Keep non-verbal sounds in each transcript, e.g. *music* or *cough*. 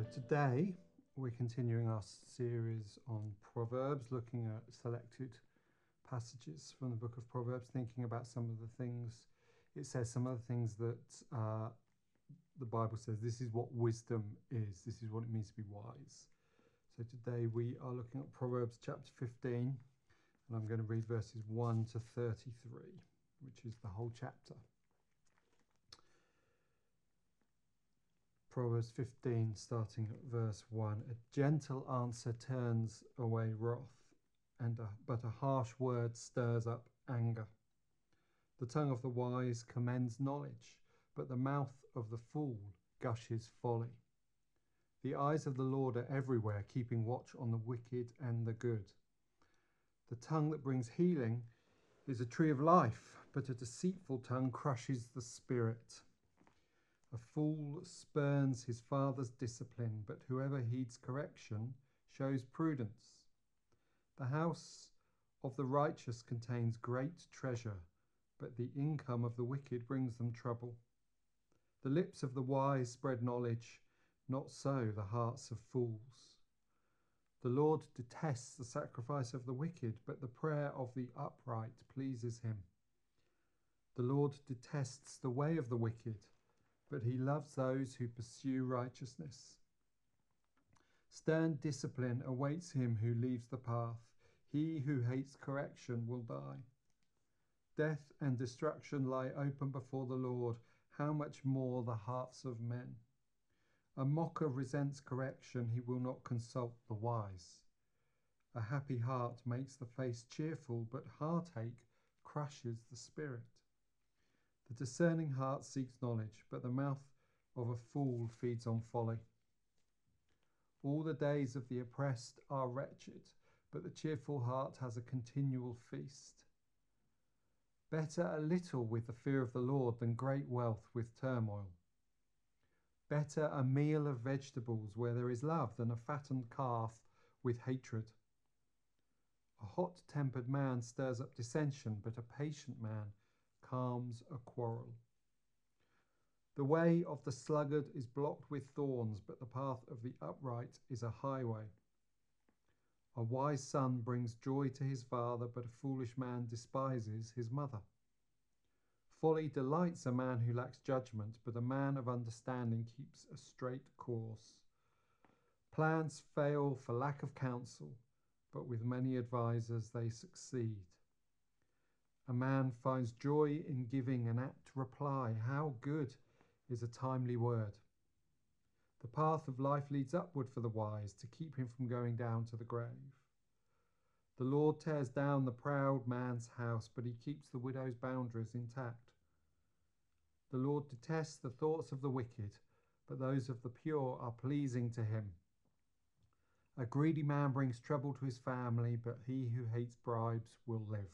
So today we're continuing our series on Proverbs, looking at selected passages from the book of Proverbs, thinking about some of the things it says, some of the things that uh, the Bible says. This is what wisdom is. This is what it means to be wise. So today we are looking at Proverbs chapter 15, and I'm going to read verses 1 to 33, which is the whole chapter. Proverbs 15, starting at verse 1. A gentle answer turns away wrath, and a, but a harsh word stirs up anger. The tongue of the wise commends knowledge, but the mouth of the fool gushes folly. The eyes of the Lord are everywhere, keeping watch on the wicked and the good. The tongue that brings healing is a tree of life, but a deceitful tongue crushes the spirit. A fool spurns his father's discipline, but whoever heeds correction shows prudence. The house of the righteous contains great treasure, but the income of the wicked brings them trouble. The lips of the wise spread knowledge, not so the hearts of fools. The Lord detests the sacrifice of the wicked, but the prayer of the upright pleases him. The Lord detests the way of the wicked but he loves those who pursue righteousness. Stern discipline awaits him who leaves the path. He who hates correction will die. Death and destruction lie open before the Lord. How much more the hearts of men? A mocker resents correction, he will not consult the wise. A happy heart makes the face cheerful, but heartache crushes the spirit. The discerning heart seeks knowledge, but the mouth of a fool feeds on folly. All the days of the oppressed are wretched, but the cheerful heart has a continual feast. Better a little with the fear of the Lord than great wealth with turmoil. Better a meal of vegetables where there is love than a fattened calf with hatred. A hot tempered man stirs up dissension, but a patient man calms a quarrel. The way of the sluggard is blocked with thorns, but the path of the upright is a highway. A wise son brings joy to his father, but a foolish man despises his mother. Folly delights a man who lacks judgment, but a man of understanding keeps a straight course. Plans fail for lack of counsel, but with many advisers they succeed. A man finds joy in giving an apt reply. How good is a timely word! The path of life leads upward for the wise to keep him from going down to the grave. The Lord tears down the proud man's house, but he keeps the widow's boundaries intact. The Lord detests the thoughts of the wicked, but those of the pure are pleasing to him. A greedy man brings trouble to his family, but he who hates bribes will live.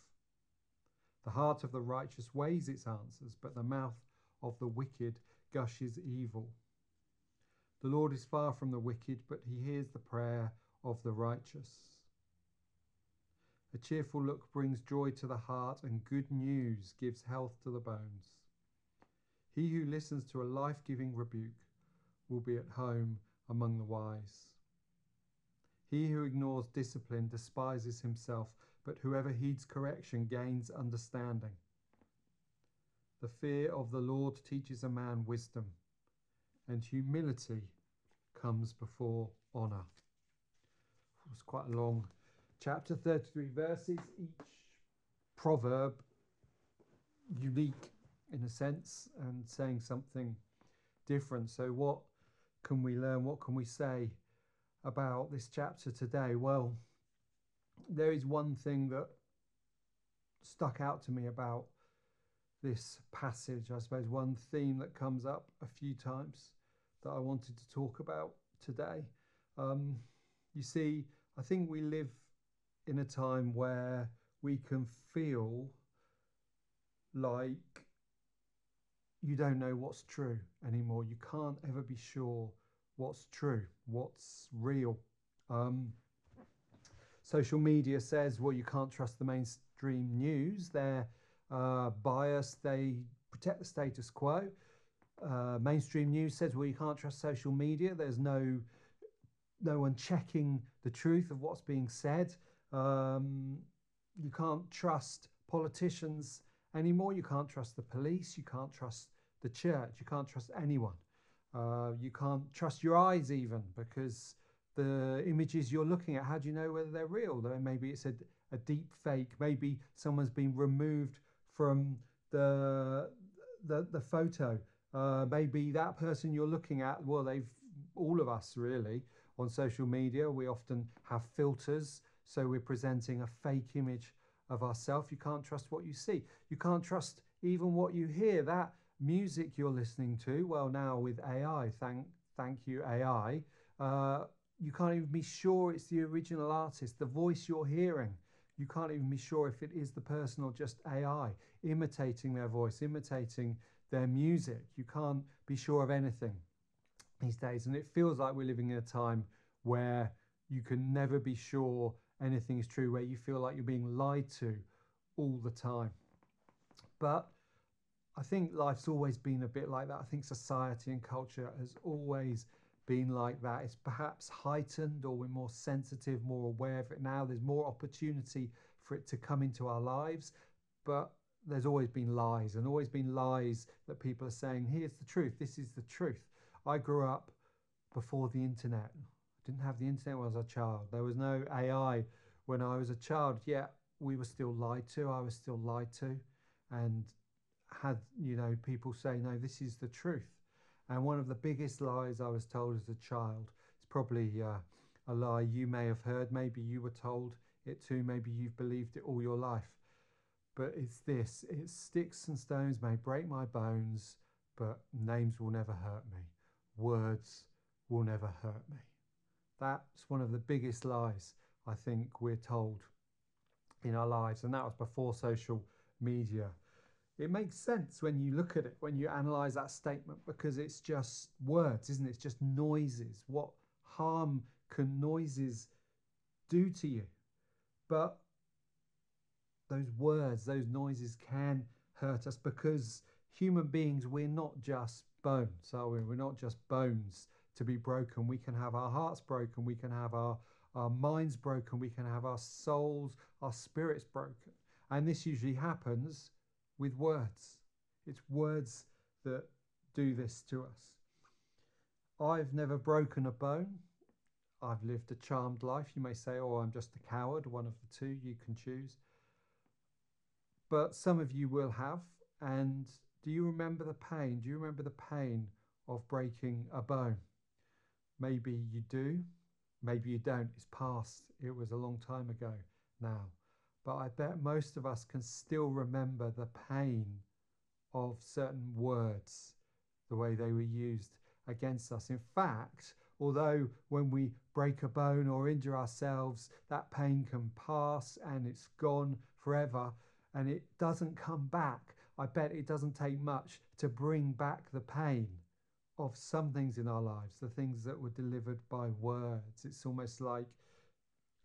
The heart of the righteous weighs its answers, but the mouth of the wicked gushes evil. The Lord is far from the wicked, but he hears the prayer of the righteous. A cheerful look brings joy to the heart, and good news gives health to the bones. He who listens to a life giving rebuke will be at home among the wise. He who ignores discipline despises himself, but whoever heeds correction gains understanding. The fear of the Lord teaches a man wisdom, and humility comes before honour. It was quite a long chapter, 33 verses, each proverb unique in a sense and saying something different. So, what can we learn? What can we say about this chapter today? Well, there is one thing that stuck out to me about this passage, I suppose, one theme that comes up a few times that I wanted to talk about today. Um, you see, I think we live in a time where we can feel like you don't know what's true anymore. You can't ever be sure what's true, what's real. Um, social media says, well, you can't trust the mainstream news. They're uh, biased, they protect the status quo. uh, mainstream news says, well, you can't trust social media. There's no no one checking the truth of what's being said. Um, you can't trust politicians anymore. You can't trust the police. You can't trust the church. You can't trust anyone. Uh, you can't trust your eyes even because the images you're looking at, how do you know whether they're real? Maybe it's a, a deep fake. Maybe someone's been removed from the the, the photo. Uh, maybe that person you're looking at, well, they've all of us really on social media. We often have filters, so we're presenting a fake image of ourselves. You can't trust what you see. You can't trust even what you hear. That music you're listening to, well, now with AI, thank thank you AI, uh, you can't even be sure it's the original artist. The voice you're hearing, you can't even be sure if it is the person or just AI imitating their voice, imitating their music. You can't be sure of anything these days. And it feels like we're living in a time where you can never be sure anything is true, where you feel like you're being lied to all the time. But I think life's always been a bit like that. I think society and culture has always been like that. It's perhaps heightened or we're more sensitive, more aware of it now. There's more opportunity for it to come into our lives. But there's always been lies and always been lies that people are saying, here's the truth, this is the truth. I grew up before the internet. I didn't have the internet when I was a child. There was no AI when I was a child, yet we were still lied to. I was still lied to and had, you know, people say, no, this is the truth. And one of the biggest lies I was told as a child, it's probably uh, a lie you may have heard. Maybe you were told it too. Maybe you've believed it all your life. But it's this it's sticks and stones may break my bones, but names will never hurt me. Words will never hurt me. That's one of the biggest lies I think we're told in our lives. And that was before social media. It makes sense when you look at it, when you analyze that statement, because it's just words, isn't it? It's just noises. What harm can noises do to you? But those words, those noises can hurt us because human beings, we're not just bones, are we? We're not just bones to be broken. We can have our hearts broken, we can have our, our minds broken, we can have our souls, our spirits broken. And this usually happens with words. It's words that do this to us. I've never broken a bone. I've lived a charmed life. You may say, oh, I'm just a coward, one of the two, you can choose but some of you will have. And do you remember the pain? Do you remember the pain of breaking a bone? Maybe you do, maybe you don't. It's past, it was a long time ago now. But I bet most of us can still remember the pain of certain words, the way they were used against us. In fact, although when we break a bone or injure ourselves, that pain can pass and it's gone forever, and it doesn't come back. I bet it doesn't take much to bring back the pain of some things in our lives, the things that were delivered by words. It's almost like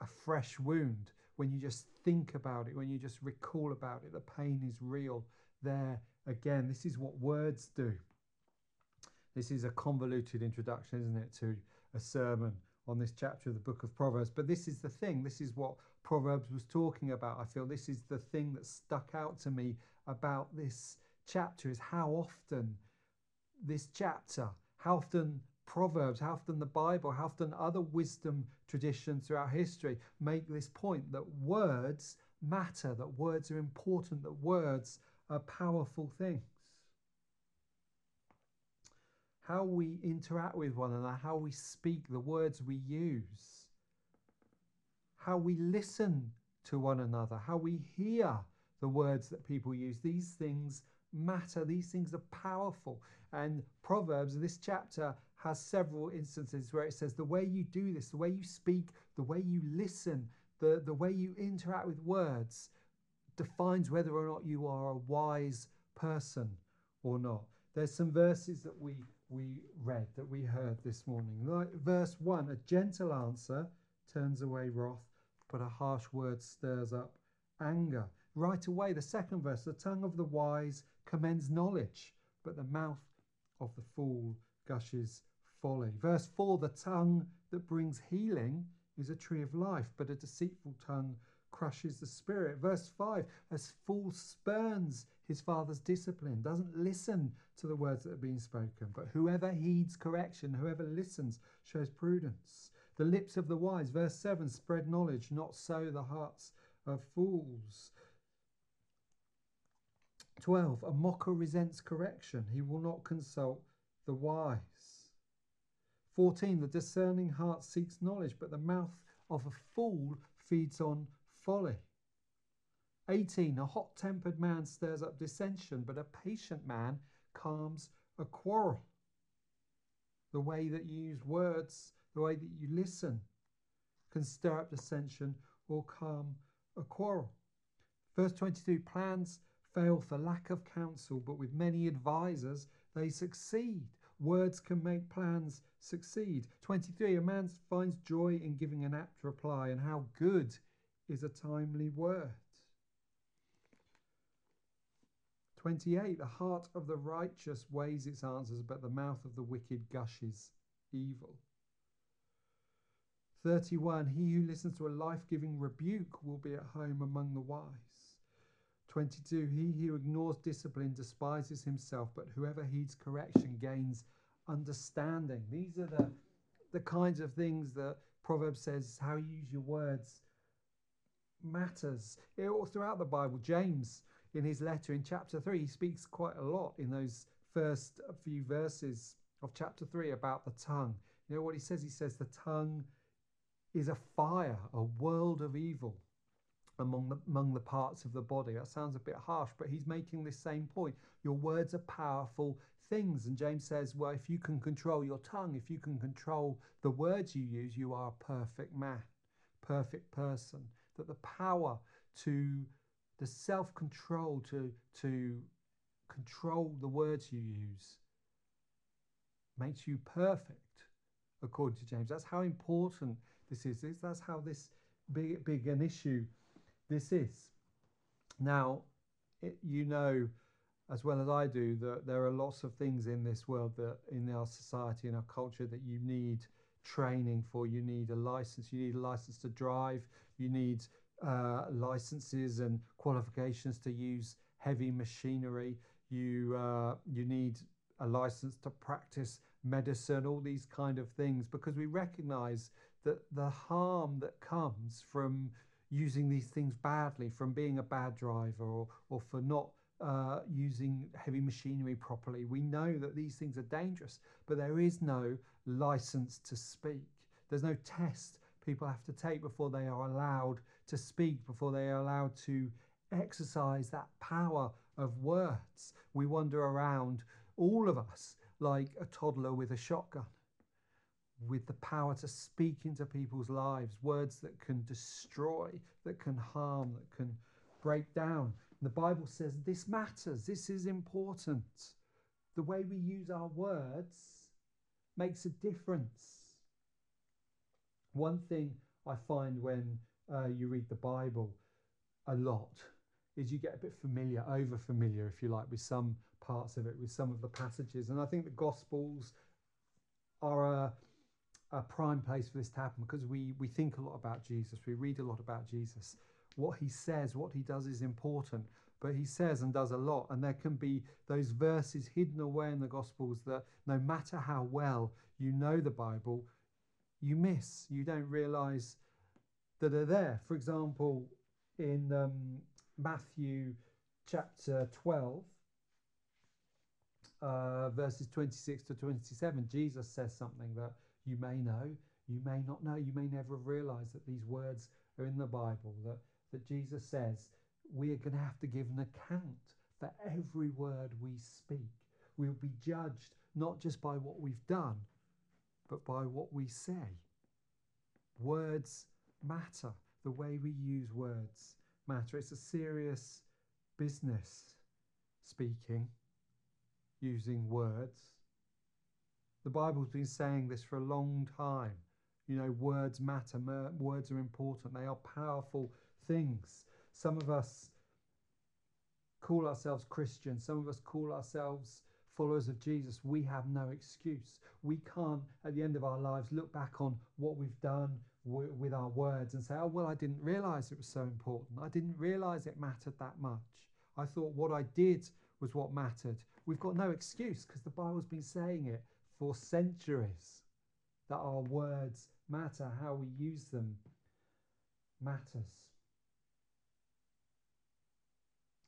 a fresh wound. When you just think about it, when you just recall about it, the pain is real there again. This is what words do. This is a convoluted introduction, isn't it, to a sermon on this chapter of the book of Proverbs. But this is the thing, this is what Proverbs was talking about. I feel this is the thing that stuck out to me about this chapter is how often this chapter, how often Proverbs, how often the Bible, how often other wisdom traditions throughout history make this point that words matter, that words are important, that words are powerful things how we interact with one another, how we speak, the words we use, how we listen to one another, how we hear the words that people use. These things matter, these things are powerful. And Proverbs, this chapter, has several instances where it says the way you do this, the way you speak, the way you listen, the, the way you interact with words defines whether or not you are a wise person or not. There's some verses that we we read, that we heard this morning. Like verse 1 A gentle answer turns away wrath, but a harsh word stirs up anger. Right away, the second verse The tongue of the wise commends knowledge, but the mouth of the fool gushes folly. Verse 4 The tongue that brings healing is a tree of life, but a deceitful tongue crushes the spirit. Verse 5 As fool spurns his father's discipline, doesn't listen to the words that are being spoken, but whoever heeds correction, whoever listens, shows prudence. The lips of the wise, verse 7, spread knowledge, not so the hearts of fools. 12. A mocker resents correction, he will not consult the wise. 14. The discerning heart seeks knowledge, but the mouth of a fool feeds on folly. 18. A hot tempered man stirs up dissension, but a patient man calms a quarrel. The way that you use words, the way that you listen, can stir up dissension or calm a quarrel. Verse 22 Plans fail for lack of counsel, but with many advisers they succeed. Words can make plans succeed. 23 A man finds joy in giving an apt reply, and how good is a timely word. 28 The heart of the righteous weighs its answers, but the mouth of the wicked gushes evil. 31 He who listens to a life giving rebuke will be at home among the wise. 22 He who ignores discipline despises himself, but whoever heeds correction gains understanding. These are the, the kinds of things that Proverbs says how you use your words matters. All throughout the Bible, James, in his letter in chapter 3, he speaks quite a lot in those first few verses of chapter 3 about the tongue. You know what he says? He says the tongue is a fire, a world of evil among the, among the parts of the body. That sounds a bit harsh, but he's making this same point. Your words are powerful things. And James says, well, if you can control your tongue, if you can control the words you use, you are a perfect man, perfect person. That the power to, the self control to, to control the words you use makes you perfect, according to James. That's how important this is. That's how this big, big an issue this is. Now, it, you know as well as I do that there are lots of things in this world that in our society and our culture that you need training for. You need a license. You need a license to drive. You need uh, licenses and qualifications to use heavy machinery. You uh, you need a license to practice medicine. All these kind of things because we recognise that the harm that comes from using these things badly, from being a bad driver or, or for not uh, using heavy machinery properly. We know that these things are dangerous, but there is no license to speak. There's no test people have to take before they are allowed to speak, before they are allowed to exercise that power of words. We wander around, all of us, like a toddler with a shotgun with the power to speak into people's lives, words that can destroy, that can harm, that can break down. And the Bible says this matters, this is important. The way we use our words makes a difference. One thing I find when uh, you read the Bible a lot is you get a bit familiar, over familiar, if you like, with some parts of it, with some of the passages. And I think the Gospels are a a prime place for this to happen because we, we think a lot about Jesus, we read a lot about Jesus. What he says, what he does is important, but he says and does a lot. And there can be those verses hidden away in the Gospels that no matter how well you know the Bible, you miss, you don't realize that are there. For example, in um, Matthew chapter 12, uh, verses 26 to 27, Jesus says something that you may know, you may not know, you may never have realized that these words are in the Bible, that, that Jesus says we are going to have to give an account for every word we speak. We'll be judged not just by what we've done, but by what we say. Words matter. The way we use words matter. It's a serious business speaking, using words. The Bible's been saying this for a long time. You know, words matter, words are important, they are powerful things. Some of us call ourselves Christians, some of us call ourselves followers of Jesus, we have no excuse. We can't, at the end of our lives, look back on what we've done with our words and say, oh, well, I didn't realize it was so important. I didn't realize it mattered that much. I thought what I did was what mattered. We've got no excuse because the Bible's been saying it for centuries that our words matter, how we use them matters.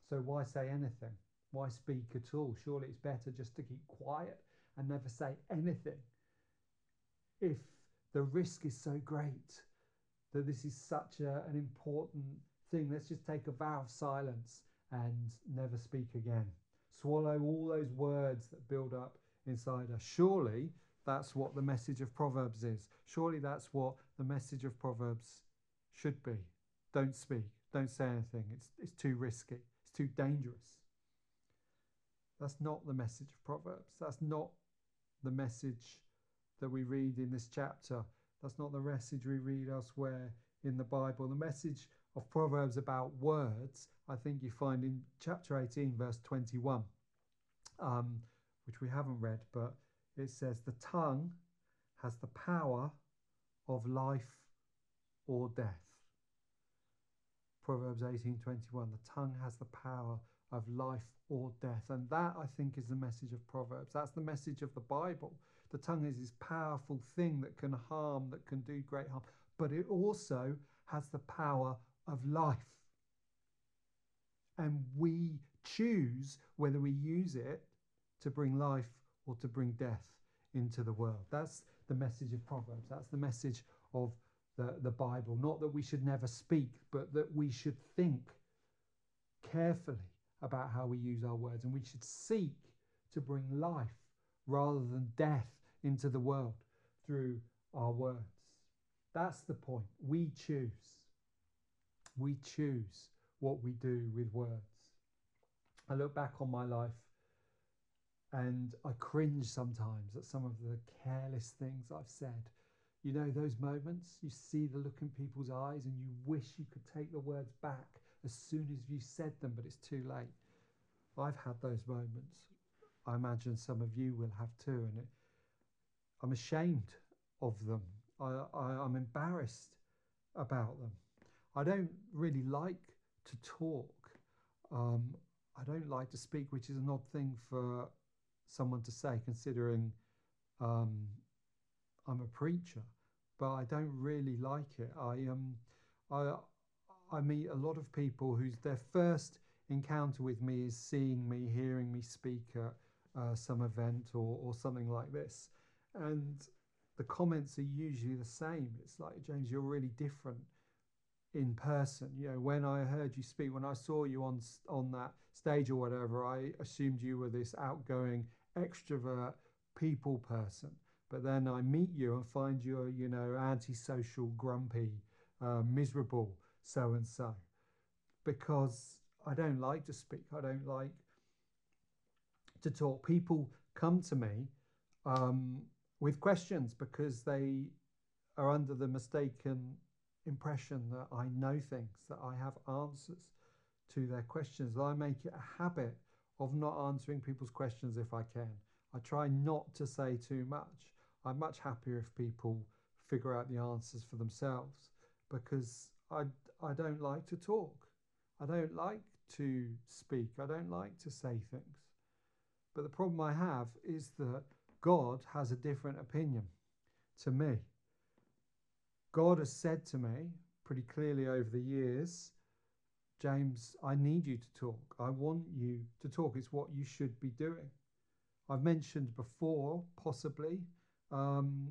So why say anything? Why speak at all? Surely it's better just to keep quiet and never say anything. If the risk is so great that this is such a, an important thing, let's just take a vow of silence and never speak again. Swallow all those words that build up inside us. Surely that's what the message of Proverbs is. Surely that's what the message of Proverbs should be. Don't speak. Don't say anything. It's, it's too risky. It's too dangerous. That's not the message of Proverbs. That's not the message that we read in this chapter. That's not the message we read elsewhere in the Bible. The message of Proverbs about words, I think you find in chapter 18, verse 21, um, which we haven't read, but it says, The tongue has the power of life or death. Proverbs 18:21 the tongue has the power of life or death. And that I think is the message of Proverbs. That's the message of the Bible. The tongue is this powerful thing that can harm that can do great harm but it also has the power of life. And we choose whether we use it to bring life or to bring death into the world that's the message of Proverbs that's the message of the, the Bible. Not that we should never speak, but that we should think carefully about how we use our words and we should seek to bring life rather than death into the world through our words. That's the point. We choose. We choose what we do with words. I look back on my life and I cringe sometimes at some of the careless things I've said you know, those moments, you see the look in people's eyes and you wish you could take the words back as soon as you said them, but it's too late. I've had those moments. I imagine some of you will have too, and it, I'm ashamed of them. I, I, I'm embarrassed about them. I don't really like to talk. Um, I don't like to speak, which is an odd thing for someone to say, considering um, I'm a preacher, but I don't really like it. I um, I I meet a lot of people whose their first encounter with me is seeing me, hearing me speak at uh, some event or or something like this, and the comments are usually the same. It's like James, you're really different in person. You know, when I heard you speak, when I saw you on on that stage or whatever, I assumed you were this outgoing extrovert people person. But then I meet you and find you're, you know, antisocial, grumpy, uh, miserable, so and so. Because I don't like to speak. I don't like to talk. People come to me um, with questions because they are under the mistaken impression that I know things, that I have answers to their questions. that I make it a habit of not answering people's questions if I can. I try not to say too much. I'm much happier if people figure out the answers for themselves because I, I don't like to talk. I don't like to speak. I don't like to say things. But the problem I have is that God has a different opinion to me. God has said to me pretty clearly over the years, James, I need you to talk. I want you to talk. It's what you should be doing. I've mentioned before, possibly, um,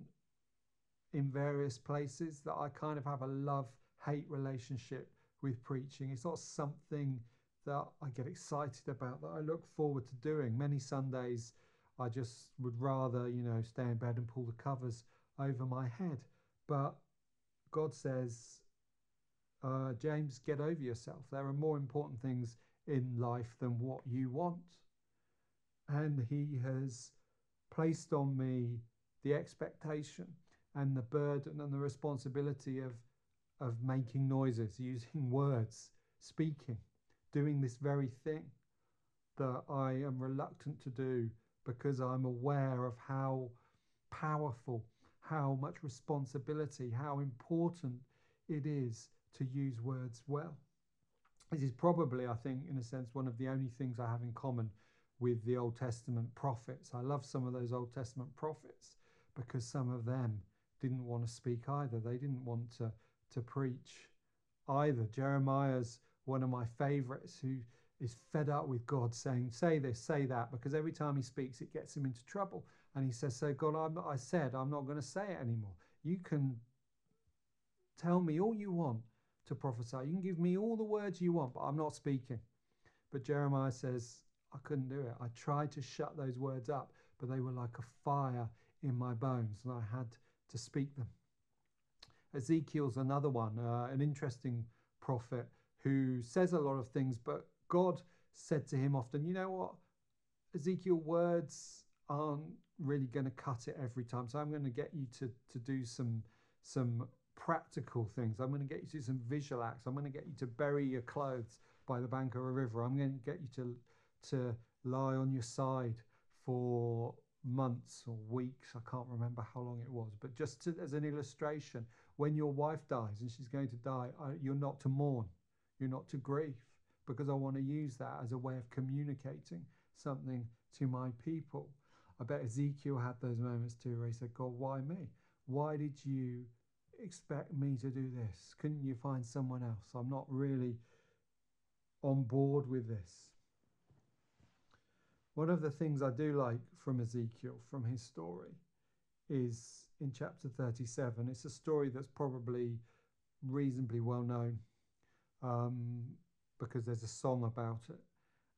in various places that I kind of have a love hate relationship with preaching. It's not something that I get excited about, that I look forward to doing. Many Sundays, I just would rather, you know, stay in bed and pull the covers over my head. But God says, uh, James, get over yourself. There are more important things in life than what you want. And He has placed on me the expectation and the burden and the responsibility of of making noises, *laughs* using words, speaking, doing this very thing that I am reluctant to do because I'm aware of how powerful, how much responsibility, how important it is to use words well. This is probably, I think, in a sense, one of the only things I have in common with the Old Testament prophets. I love some of those Old Testament prophets because some of them didn't want to speak either. They didn't want to, to preach either. Jeremiah's one of my favorites who is fed up with God saying, Say this, say that, because every time he speaks, it gets him into trouble. And he says, So, God, I'm, I said, I'm not going to say it anymore. You can tell me all you want to prophesy. You can give me all the words you want, but I'm not speaking. But Jeremiah says, I couldn't do it. I tried to shut those words up, but they were like a fire in my bones, and I had to speak them. Ezekiel's another one, uh, an interesting prophet who says a lot of things, but God said to him often, You know what? Ezekiel, words aren't really going to cut it every time. So I'm going to get you to, to do some, some practical things. I'm going to get you to do some visual acts. I'm going to get you to bury your clothes by the bank of a river. I'm going to get you to, to lie on your side for months or weeks. I can't remember how long it was, but just to, as an illustration, when your wife dies and she's going to die, you're not to mourn, you're not to grieve, because I want to use that as a way of communicating something to my people. I bet Ezekiel had those moments too where he said, God, why me? Why did you expect me to do this? Couldn't you find someone else? I'm not really on board with this. One of the things I do like from Ezekiel, from his story, is in chapter 37. It's a story that's probably reasonably well known um, because there's a song about it.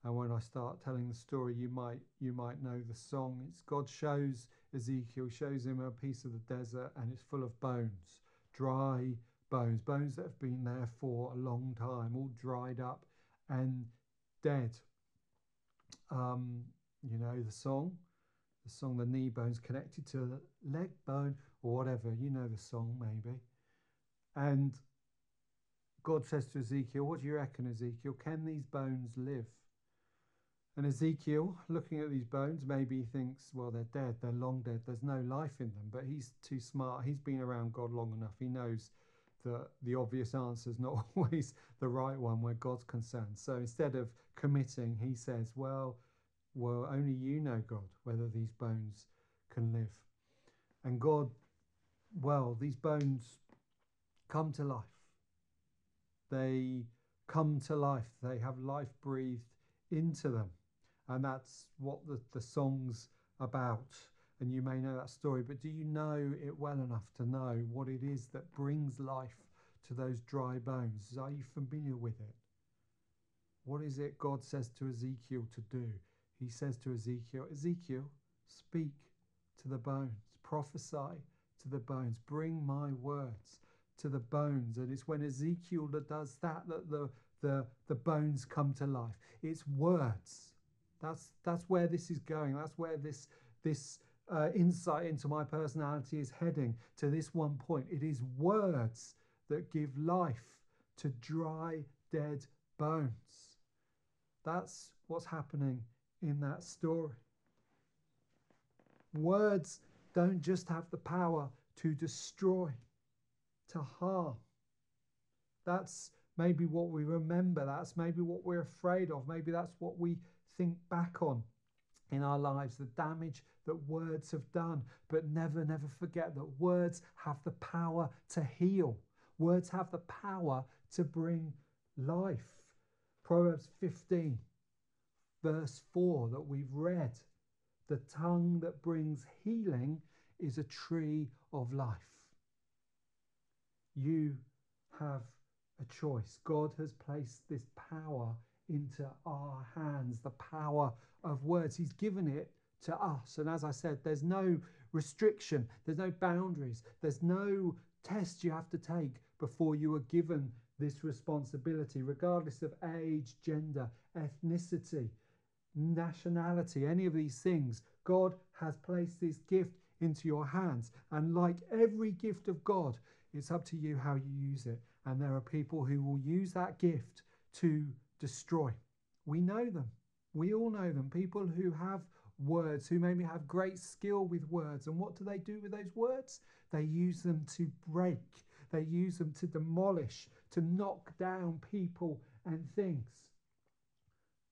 And when I start telling the story, you might you might know the song. It's God shows Ezekiel shows him a piece of the desert, and it's full of bones, dry bones, bones that have been there for a long time, all dried up and dead. Um, you know the song, the song, the knee bone's connected to the leg bone or whatever. You know the song, maybe. And God says to Ezekiel, What do you reckon, Ezekiel? Can these bones live? And Ezekiel, looking at these bones, maybe he thinks, Well, they're dead, they're long dead, there's no life in them. But he's too smart. He's been around God long enough. He knows that the obvious answer is not *laughs* always the right one where God's concerned. So instead of committing, he says, Well, well, only you know, God, whether these bones can live. And God, well, these bones come to life. They come to life. They have life breathed into them. And that's what the, the song's about. And you may know that story, but do you know it well enough to know what it is that brings life to those dry bones? Are you familiar with it? What is it God says to Ezekiel to do? he says to Ezekiel, Ezekiel, speak to the bones, prophesy to the bones, bring my words to the bones. And it's when Ezekiel does that that the, the, the bones come to life. It's words. That's, that's where this is going. That's where this, this uh, insight into my personality is heading to this one point. It is words that give life to dry, dead bones. That's what's happening in that story. Words don't just have the power to destroy, to harm. That's maybe what we remember. That's maybe what we're afraid of. Maybe that's what we think back on in our lives the damage that words have done. But never, never forget that words have the power to heal, words have the power to bring life. Proverbs 15 verse 4 that we've read. The tongue that brings healing is a tree of life. You have a choice. God has placed this power into our hands, the power of words. He's given it to us. And as I said, there's no restriction, there's no boundaries, there's no test you have to take before you are given this responsibility, regardless of age, gender, ethnicity, nationality, any of these things. God has placed this gift into your hands. And like every gift of God, it's up to you how you use it. And there are people who will use that gift to destroy. We know them. We all know them. People who have words, who maybe have great skill with words. And what do they do with those words? They use them to break, they use them to demolish, to knock down people and things.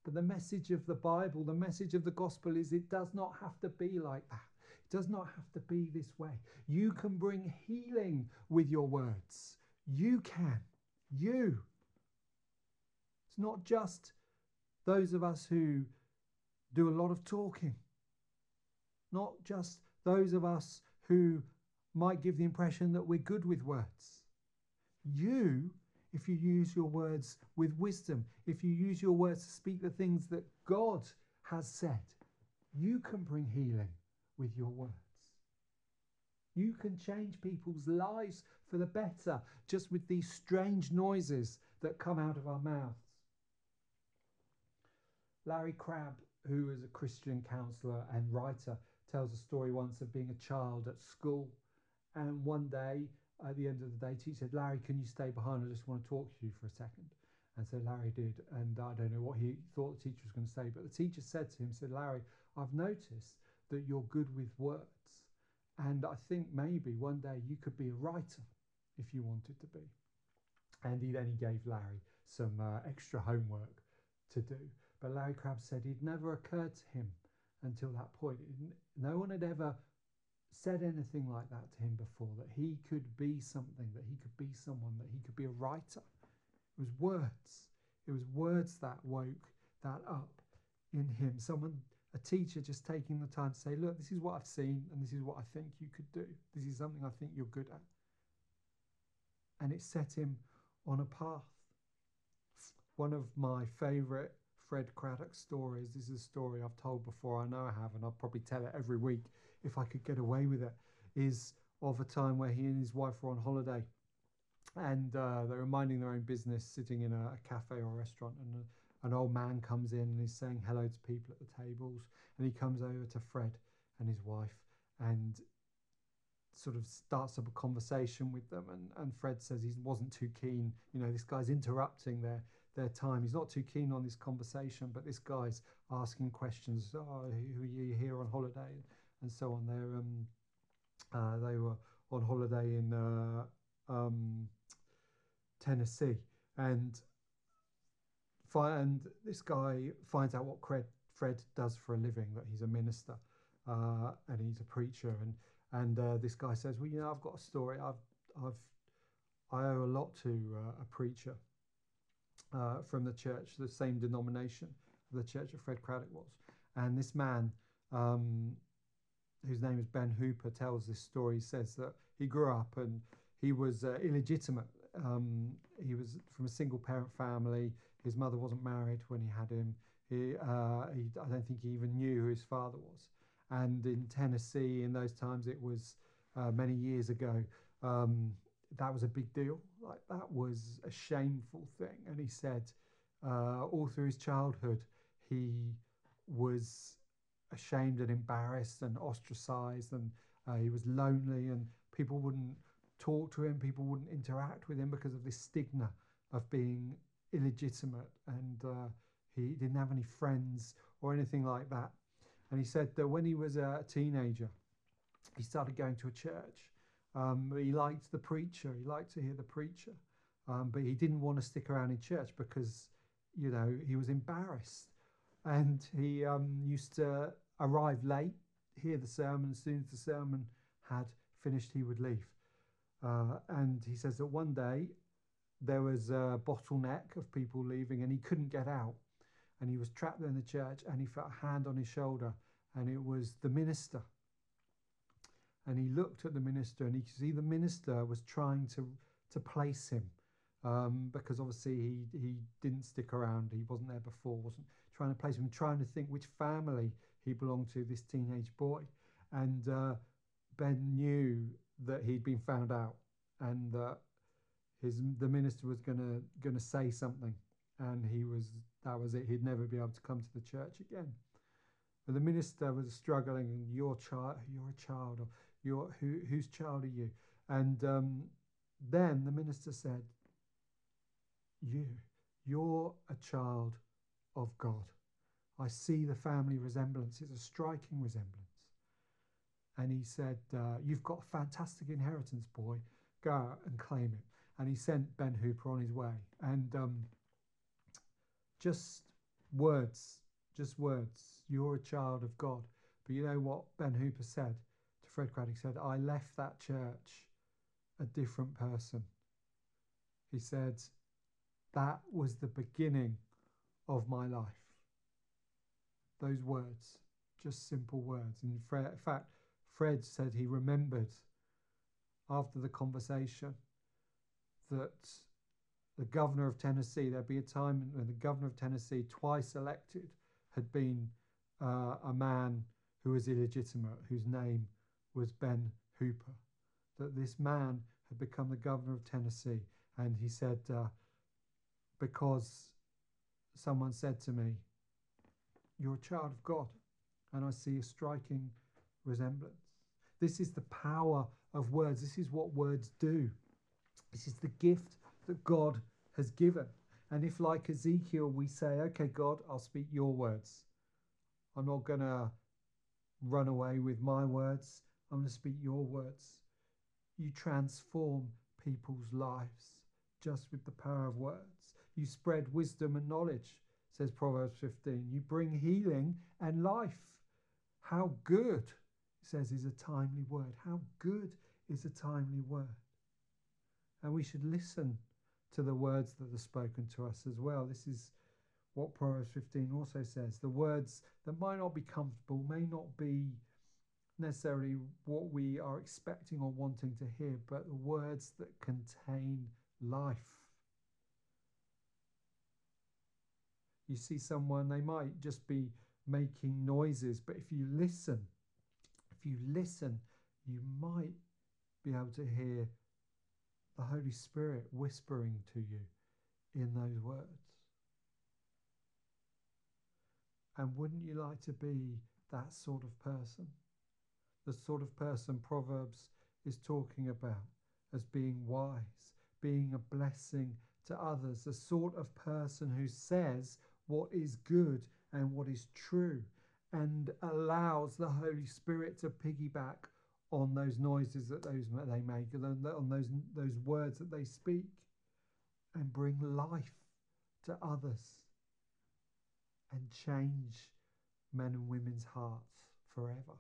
But the message of the Bible, the message of the gospel is it does not have to be like that. It does not have to be this way. You can bring healing with your words. You can. You. It's not just those of us who do a lot of talking, not just those of us who might give the impression that we're good with words. You, if you use your words with wisdom, if you use your words to speak the things that God has said, you can bring healing with your words. You can change people's lives for the better just with these strange noises that come out of our mouths. Larry Crabb, who is a Christian counselor and writer, tells a story once of being a child at school. And one day, at the end of the day, teacher said, Larry, can you stay behind? I just want to talk to you for a second. And so Larry did. And I don't know what he thought the teacher was going to say, but the teacher said to him, said, Larry, I've noticed that you're good with words. And I think maybe one day you could be a writer if you wanted to be. And he then he gave Larry some uh, extra homework to do. But Larry Crabb said it never occurred to him until that point. no one had ever said anything like that to him before that he could be something, that he could be someone, that he could be a writer. It was words. It was words that woke that up in him. Someone, a teacher, just taking the time to say, Look, this is what I've seen, and this is what I think you could do. This is something I think you're good at. And it set him on a path. One of my favourite Fred Craddock stories. This is a story I've told before, I know I have, and I'll probably tell it every week if I could get away with it. Is of a time where he and his wife were on holiday and uh, they were minding their own business, sitting in a, a cafe or a restaurant, and a, an old man comes in and he's saying hello to people at the tables, and he comes over to Fred and his wife and sort of starts up a conversation with them and, and Fred says he wasn't too keen you know this guy's interrupting their their time. He's not too keen on this conversation, but this guy's asking questions. Oh, who are you here on holiday, and so on. They're um, uh, they were on holiday in uh, um, Tennessee, and and this guy finds out what Fred, Fred does for a living. That he's a minister, uh, and he's a preacher, and and uh, this guy says, well, you know, I've got a story. I've I've I owe a lot to uh, a preacher uh, from the church, the same denomination the church that Fred Craddock was. And this man, um, whose name is Ben Hooper, tells this story. He says that he grew up and he was uh, illegitimate. Um, he was from a single parent family. His mother wasn't married when he had him. He, uh, he, I don't think he even knew who his father was. And in Tennessee, in those times, it was uh, many years ago. Um, that was a big deal. Like that was a shameful thing. And he said, uh, all through his childhood, he was ashamed and embarrassed and ostracized, and uh, he was lonely, and people wouldn't talk to him, people wouldn't interact with him because of this stigma of being illegitimate, and uh, he didn't have any friends or anything like that. And he said that when he was a teenager, he started going to a church um, he liked the preacher. He liked to hear the preacher, um, but he didn't want to stick around in church because, you know, he was embarrassed, and he um, used to arrive late, hear the sermon. As soon as the sermon had finished, he would leave. Uh, and he says that one day there was a bottleneck of people leaving, and he couldn't get out, and he was trapped in the church, and he felt a hand on his shoulder, and it was the minister and he looked at the minister and he could see the minister was trying to to place him um, because obviously he he didn't stick around. He wasn't there before wasn't trying to place him trying to think which family he belonged to this teenage boy. And uh, Ben knew that he'd been found out and that his the minister was gonna gonna say something. And he was that was it. He'd never be able to come to the church again. But the minister was struggling your child you're a child or who, whose child are you? And um, then the minister said, You, you're a child of God. I see the family resemblance. It's a striking resemblance. And he said, uh, You've got a fantastic inheritance, boy. Go out and claim it. And he sent Ben Hooper on his way. And um, just words, just words. You're a child of God. But you know what Ben Hooper said Fred Craddock? Said, I left that church a different person. He said, That was the beginning of my life. Those words, just simple words. In fact, Fred said he remembered after the conversation that the governor of Tennessee, there'd be a time when the governor of Tennessee, twice elected, had been uh, a man who was illegitimate, whose name was Ben Hooper. That this man had become the governor of Tennessee. And he said, uh, because someone said to me, You're a child of God. And I see a striking resemblance. This is the power of words. This is what words do. This is the gift that God has given. And if, like Ezekiel, we say, Okay, God, I'll speak your words, I'm not going to run away with my words, I'm going to speak your words. You transform people's lives just with the power of words. You spread wisdom and knowledge, says Proverbs 15. You bring healing and life. How good, says, is a timely word. How good is a timely word. And we should listen to the words that are spoken to us as well. This is what Proverbs 15 also says. The words that might not be comfortable, may not be necessarily what we are expecting or wanting to hear, but the words that contain life. You see someone, they might just be making noises, but if you listen, if you listen, you might be able to hear the Holy Spirit whispering to you in those words. And wouldn't you like to be that sort of person? The sort of person Proverbs is talking about as being wise, being a blessing to others, the sort of person who says what is good and what is true and allows the Holy Spirit to piggyback on those noises that those they make, on those those words that they speak, and bring life to others and change men and women's hearts forever.